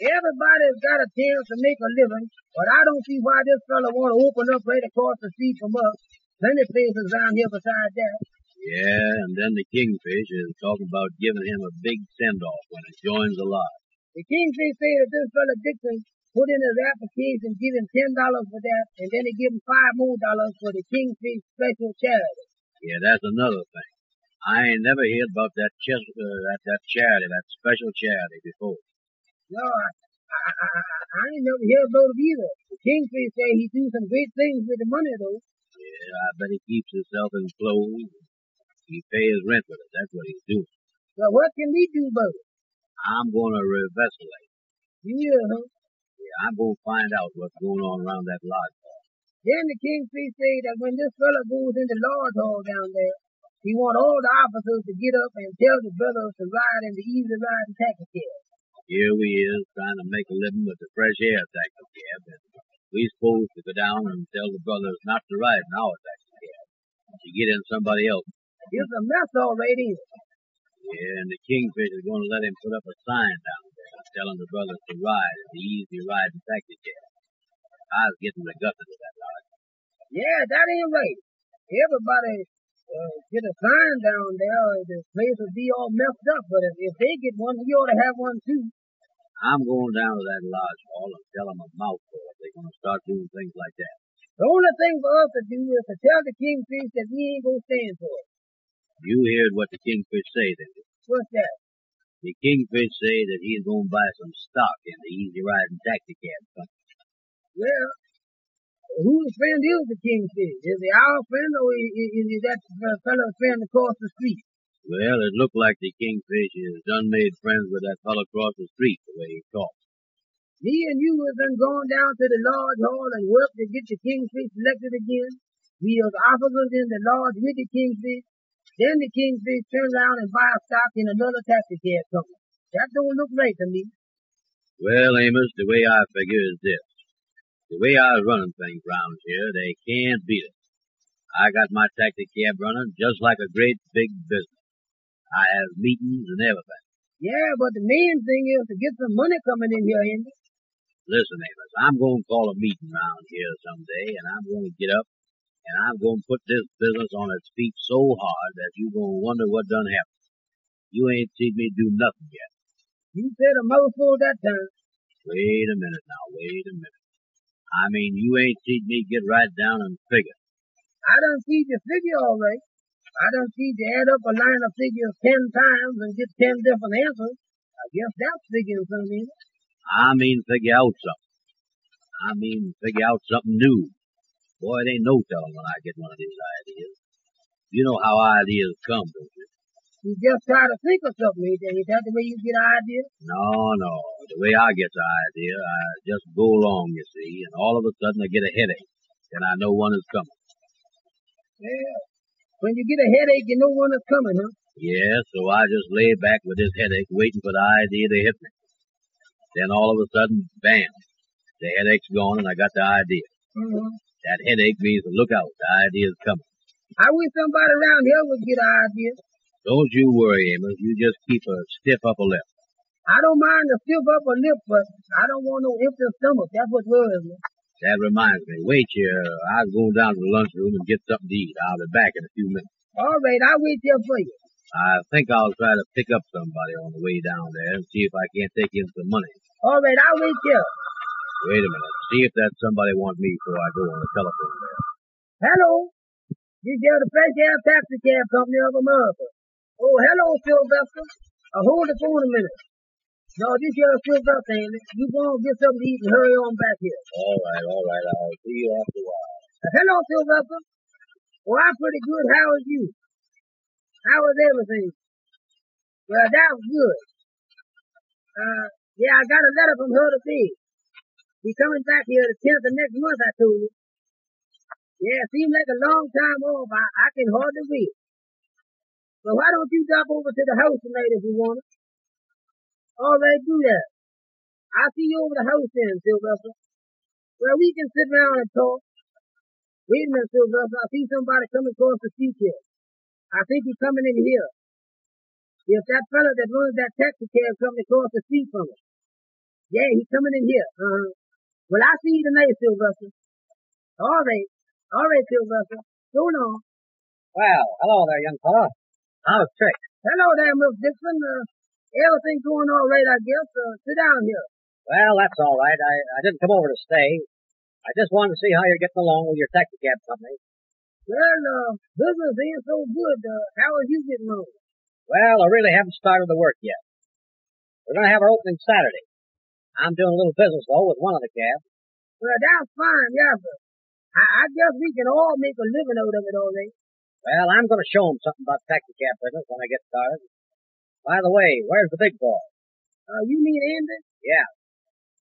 Everybody's got a chance to make a living, but I don't see why this fella want to open up right across the sea from us. Plenty places around here besides that. Yeah, and then the kingfish is talking about giving him a big send-off when he joins the lot. The kingfish say that this fella Dixon put in his application, give him ten dollars for that, and then he give him five more dollars for the kingfish special charity. Yeah, that's another thing. I ain't never heard about that chest, uh, that that charity, that special charity before. No, I, I, I, I- ain't never heard about it either. The kingfish say he do some great things with the money though. Yeah, I bet he keeps himself in clothes. He pays his rent with it. That's what he's doing. So what can we do about it? I'm going to revesselate. Yeah, huh? Yeah, I'm going to find out what's going on around that lodge. Then the kingfish say that when this fella goes in the lodge hall down there, he want all the officers to get up and tell the brothers to ride in the Easy Riding taxi cab. Here we is trying to make a living with the fresh air taxi cab, and we supposed to go down and tell the brothers not to ride in our taxi cab, to get in somebody else. It's a mess already. Yeah, and the kingfish is going to let him put up a sign down there telling the brothers to ride in the easy ride and taxi cab. I was getting the guts of that lodge. Yeah, that ain't right. Everybody uh, get a sign down there, or the place will be all messed up. But if, if they get one, we ought to have one too. I'm going down to that lodge hall and tell them a mouthful if they're going to start doing things like that. The only thing for us to do is to tell the kingfish that we ain't gonna stand for it. You heard what the kingfish say, then. What's that? The kingfish say that he's going to buy some stock in the Easy Riding taxi cab company. Well, whose friend is the kingfish? Is he our friend, or is, is, is that the fellow's friend across the street? Well, it looked like the kingfish has done made friends with that fellow across the street the way he talks. Me and you has been going down to the lodge hall and worked to get the kingfish elected again. We was officers in the lodge with the kingfish. Then the kingfish turn around and buy a stock in another taxi cab company. That don't look right to me. Well, Amos, the way I figure is this. The way I was running things round here, they can't beat it. I got my taxi cab running just like a great big business. I have meetings and everything. Yeah, but the main thing is to get some money coming in here, Andy. Listen, Amos, I'm going to call a meeting round here someday, and I'm going to get up, and I'm going to put this business on its feet so hard that you're going to wonder what done happened. You ain't seen me do nothing yet. You said a mouthful that time. Wait a minute now, wait a minute. I mean, you ain't seen me get right down and figure. I done see the figure all right. I done see you add up a line of figures ten times and get ten different answers. I guess that's figuring something. I mean, figure out something. I mean, figure out something new. Boy, it ain't no telling when I get one of these ideas. You know how ideas come, don't you? You just try to think of something, ain't that, that the way you get ideas? No, no. The way I get the idea, I just go along, you see, and all of a sudden I get a headache. Then I know one is coming. Yeah. When you get a headache, you know when it's coming, huh? Yeah, so I just lay back with this headache waiting for the idea to hit me. Then all of a sudden, bam, the headache's gone and I got the idea. Mm-hmm. That headache means to look out, the idea's coming. I wish somebody around here would get an idea. Don't you worry, Amos, you just keep a stiff upper lip. I don't mind the stiff upper lip, but I don't want no empty stomach. That's what worries me. That reminds me, wait here, I'll go down to the lunchroom and get something to eat. I'll be back in a few minutes. All right, I'll wait here for you. I think I'll try to pick up somebody on the way down there and see if I can't take in some money. All right, I'll wait here. Wait a minute. See if that somebody wants me before I go on the telephone there. Hello. This is the Fresh Air Taxi Cab Company of America. Oh, hello, Sylvester. Uh, hold the phone a minute. No, this here is Sylvester, ain't it? You go and get something to eat and hurry on back here. All right, all right. I'll see you after a while. Uh, hello, Sylvester. Well, I'm pretty good. How is you? How was everything? Well, that was good. Uh, yeah, I got a letter from her today. He's coming back here the 10th of next month, I told you. Yeah, seems like a long time off. I, I can hardly wait. So why don't you drop over to the house tonight if you want it? All right, do that. I'll see you over the house then, Sylvester. Well, we can sit down and talk. Wait a minute, Sylvester. I see somebody coming across the street here. I think he's coming in here. If that fella that runs that taxi cab coming across the street from us. Yeah, he's coming in here. Uh-huh. Well, I'll see you tonight, Sylvester. All right. All right, Sylvester. So on. Well, hello there, young fella. How's Trick? Hello there, Miss Dixon. Uh, everything going all right, I guess. Uh, sit down here. Well, that's all right. I, I didn't come over to stay. I just wanted to see how you're getting along with your taxi cab company. Well, uh, business ain't so good. Uh, how are you getting on? Well, I really haven't started the work yet. We're going to have our opening Saturday. I'm doing a little business, though, with one of the cabs. Well, that's fine, yeah, sir. I, I guess we can all make a living out of it, all right. Well, I'm going to show 'em something about taxi cab business when I get started. By the way, where's the big boy? Uh, you mean Andy? Yeah.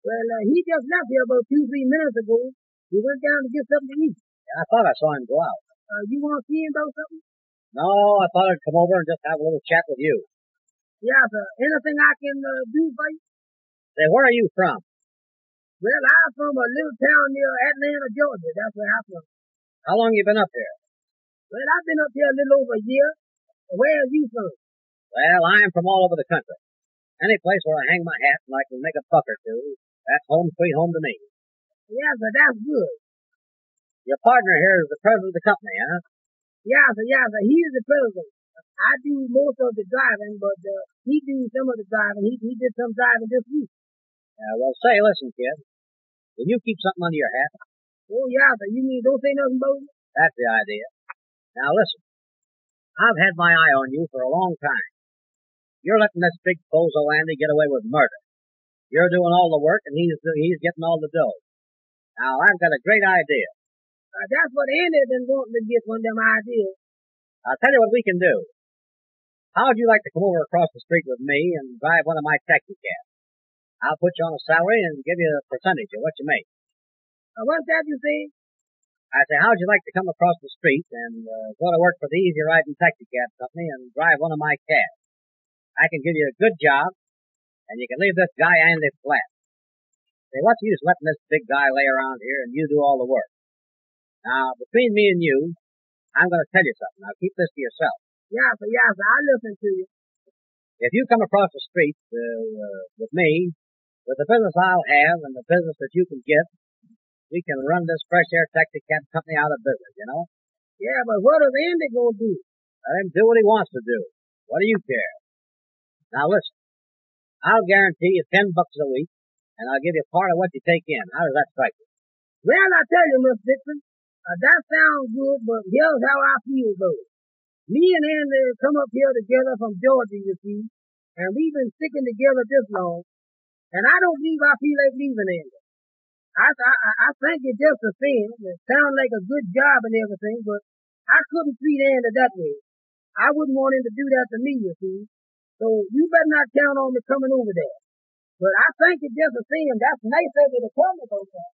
Well, uh, he just left here about two, three minutes ago. He went down to get something to eat. yeah I thought I saw him go out. Uh, you want to see him about something? No, I thought I'd come over and just have a little chat with you. Yeah, sir. Anything I can uh, do for you? Say, where are you from? Well, I'm from a little town near Atlanta, Georgia. That's where I'm from. How long you been up here? Well, I've been up here a little over a year. Where are you from? Well, I'm from all over the country. Any place where I hang my hat and I can make a buck or two, that's home sweet home to me. Yeah, sir. That's good. Your partner here is the president of the company, huh? Yeah, sir. Yeah, sir. He is the president. I do most of the driving, but uh, he do some of the driving. He he did some driving this week. Uh, well, say, listen, kid. Will you keep something under your hat? Oh, yeah, sir. You mean don't say nothing about it? That's the idea. Now listen. I've had my eye on you for a long time. You're letting this big bozo Andy get away with murder. You're doing all the work and he's he's getting all the dough. Now I've got a great idea. Uh, that's what Andy's been wanting to get one of them ideas. I'll tell you what we can do. How'd you like to come over across the street with me and drive one of my taxi cabs? I'll put you on a salary and give you a percentage of what you make. Uh, what's that you say? I say, how'd you like to come across the street and uh, go to work for the Easy Riding Taxi Cab Company and drive one of my cabs? I can give you a good job, and you can leave this guy Andy flat. Say, what's the use letting this big guy lay around here and you do all the work? Now, between me and you, I'm going to tell you something. Now, keep this to yourself. Yeah, sir. Yeah, sir. I listen to you. If you come across the street uh, uh, with me, with the business I'll have and the business that you can get, we can run this fresh air taxi cab company out of business, you know? Yeah, but what is Andy gonna do? Let him do what he wants to do. What do you care? Now listen, I'll guarantee you ten bucks a week, and I'll give you part of what you take in. How does that strike you? Well, I tell you, Miss Dixon, uh, that sounds good, but here's how I feel though. Me and Andy come up here together from Georgia, you see, and we've been sticking together this long, and I don't believe I feel like leaving Andy. I, I, I think it's just a thing. It sounds like a good job and everything, but I couldn't treat Andy that way. I wouldn't want him to do that to me, you see. So you better not count on me coming over there. But I think it's just a thing. That's nice of you to tell me about that.